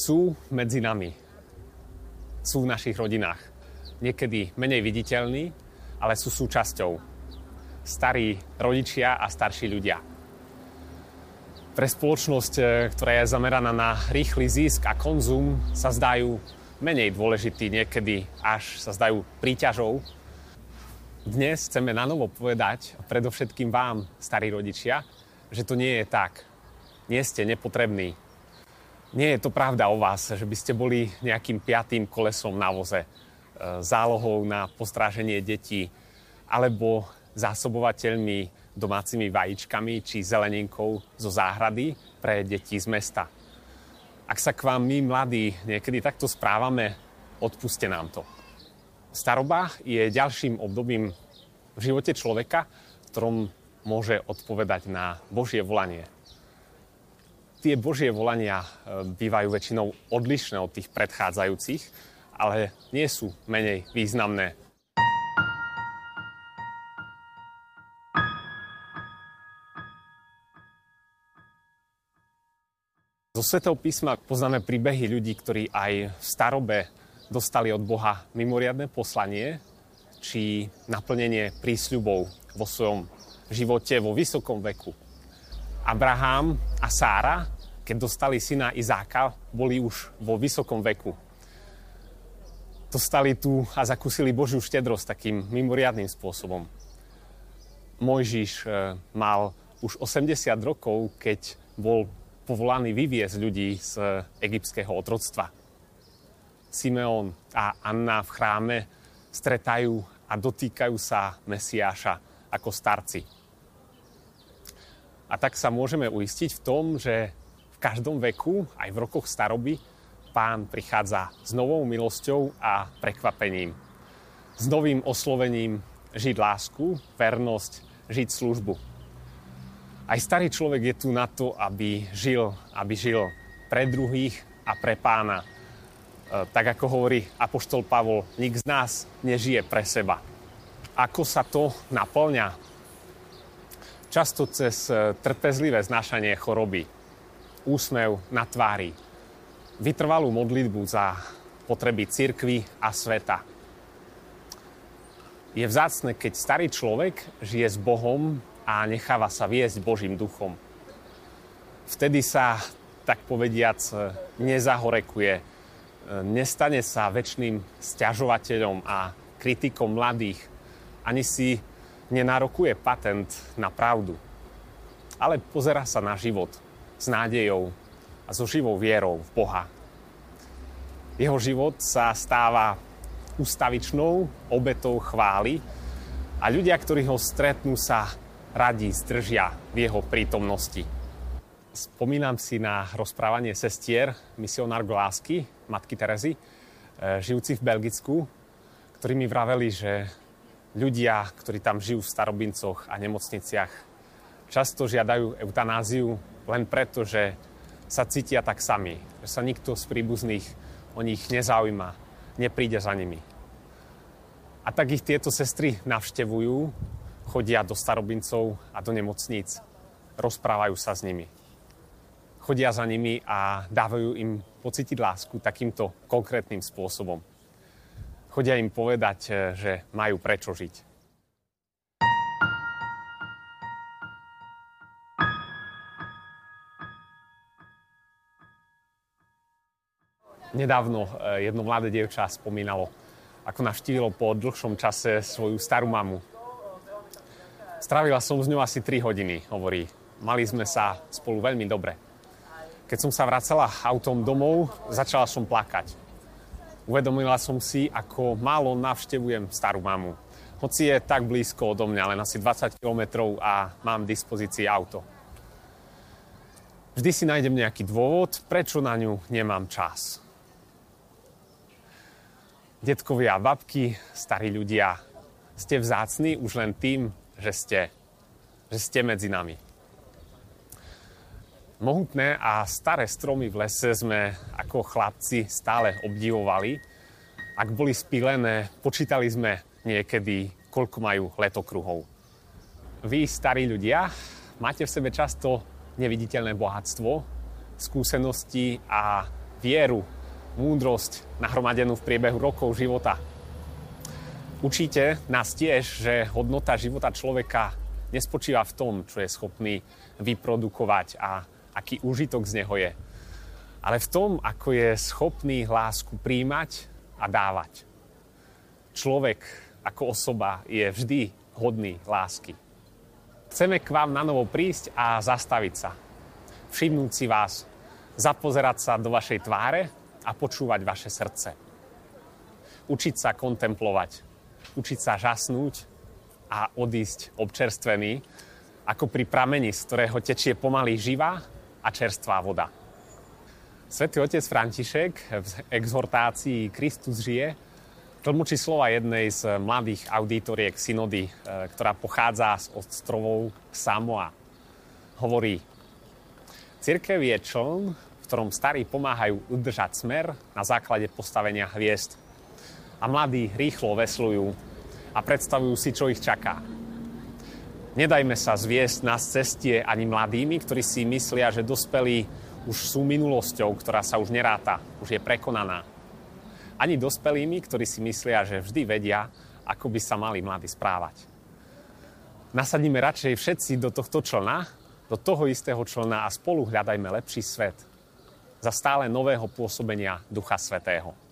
sú medzi nami. Sú v našich rodinách. Niekedy menej viditeľní, ale sú súčasťou. Starí rodičia a starší ľudia. Pre spoločnosť, e, ktorá je zameraná na rýchly zisk a konzum, sa zdajú menej dôležitý, niekedy až sa zdajú príťažou. Dnes chceme na novo povedať, predovšetkým vám, starí rodičia, že to nie je tak. Nie ste nepotrební, nie je to pravda o vás, že by ste boli nejakým piatým kolesom na voze, e, zálohou na postráženie detí alebo zásobovateľmi domácimi vajíčkami či zeleninkou zo záhrady pre deti z mesta. Ak sa k vám my mladí niekedy takto správame, odpuste nám to. Staroba je ďalším obdobím v živote človeka, v ktorom môže odpovedať na Božie volanie tie Božie volania e, bývajú väčšinou odlišné od tých predchádzajúcich, ale nie sú menej významné. Zo Svetého písma poznáme príbehy ľudí, ktorí aj v starobe dostali od Boha mimoriadne poslanie, či naplnenie prísľubov vo svojom živote vo vysokom veku. Abraham a Sára, keď dostali syna Izáka, boli už vo vysokom veku. Dostali tu a zakúsili Božiu štedrosť takým mimoriadným spôsobom. Mojžiš e, mal už 80 rokov, keď bol povolaný vyviezť ľudí z egyptského otroctva. Simeon a Anna v chráme stretajú a dotýkajú sa Mesiáša ako starci. A tak sa môžeme uistiť v tom, že v každom veku, aj v rokoch staroby, pán prichádza s novou milosťou a prekvapením. S novým oslovením žiť lásku, vernosť, žiť službu. Aj starý človek je tu na to, aby žil, aby žil pre druhých a pre pána. E, tak ako hovorí apoštol Pavol, nik z nás nežije pre seba. Ako sa to naplňa? Často cez e, trpezlivé znášanie choroby, úsmev na tvári, vytrvalú modlitbu za potreby cirkvy a sveta. Je vzácne, keď starý človek žije s Bohom a necháva sa viesť Božím duchom. Vtedy sa, tak povediac, nezahorekuje, e, nestane sa väčšným stiažovateľom a kritikom mladých, ani si nenárokuje patent na pravdu, ale pozera sa na život s nádejou a so živou vierou v Boha. Jeho život sa stáva ustavičnou obetou chvály a ľudia, ktorí ho stretnú, sa radí zdržia v jeho prítomnosti. Spomínam si na rozprávanie sestier, misionárk lásky, matky Terezy, eh, žijúci v Belgicku, ktorí mi vraveli, že ľudia, ktorí tam žijú v starobincoch a nemocniciach, často žiadajú eutanáziu len preto, že sa cítia tak sami, že sa nikto z príbuzných o nich nezaujíma, nepríde za nimi. A tak ich tieto sestry navštevujú, chodia do starobincov a do nemocníc, rozprávajú sa s nimi. Chodia za nimi a dávajú im pocítiť lásku takýmto konkrétnym spôsobom. Chodia im povedať, e, že majú prečo žiť. Nedávno e, jedno mladé dievča spomínalo, ako navštívilo po dlhšom čase svoju starú mamu. Strávila som s ňou asi 3 hodiny, hovorí. Mali sme sa spolu veľmi dobre. Keď som sa vracala autom domov, začala som plakať. Uvedomila som si, ako málo navštevujem starú mamu. Hoci je tak blízko odo mňa, len asi 20 km a mám v dispozícii auto. Vždy si nájdem nejaký dôvod, prečo na ňu nemám čas. Detkovia babky, starí ľudia, ste vzácni už len tým, že ste, že ste medzi nami. Mohutné a staré stromy v lese sme ako chlapci stále obdivovali. Ak boli spílené, počítali sme niekedy, koľko majú letokruhov. Vy, starí ľudia, máte v sebe často neviditeľné bohatstvo, skúsenosti a vieru, múdrosť nahromadenú v priebehu rokov života. Učíte nás tiež, že hodnota života človeka nespočíva v tom, čo je schopný vyprodukovať a aký úžitok z neho je, ale v tom, ako je schopný lásku príjmať a dávať. Človek ako osoba je vždy hodný lásky. Chceme k vám na novo prísť a zastaviť sa. Všimnúť si vás, zapozerať sa do vašej tváre a počúvať vaše srdce. Učiť sa kontemplovať, učiť sa žasnúť a odísť občerstvený, ako pri prameni, z ktorého tečie pomaly živá a čerstvá voda. Svetý otec František v exhortácii Kristus žije tlmočí slova jednej z mladých auditoriek synody, e, ktorá pochádza z ostrovov Samoa. Hovorí, Cirkev je čln, v ktorom starí pomáhajú udržať smer na základe postavenia hviezd. A mladí rýchlo veslujú a predstavujú si, čo ich čaká. Nedajme sa zviesť na cestie ani mladými, ktorí si myslia, že dospelí už sú minulosťou, ktorá sa už neráta, už je prekonaná. Ani dospelými, ktorí si myslia, že vždy vedia, ako by sa mali mladí správať. Nasadíme radšej všetci do tohto člna, do toho istého člna a spolu hľadajme lepší svet za stále nového pôsobenia Ducha Svetého.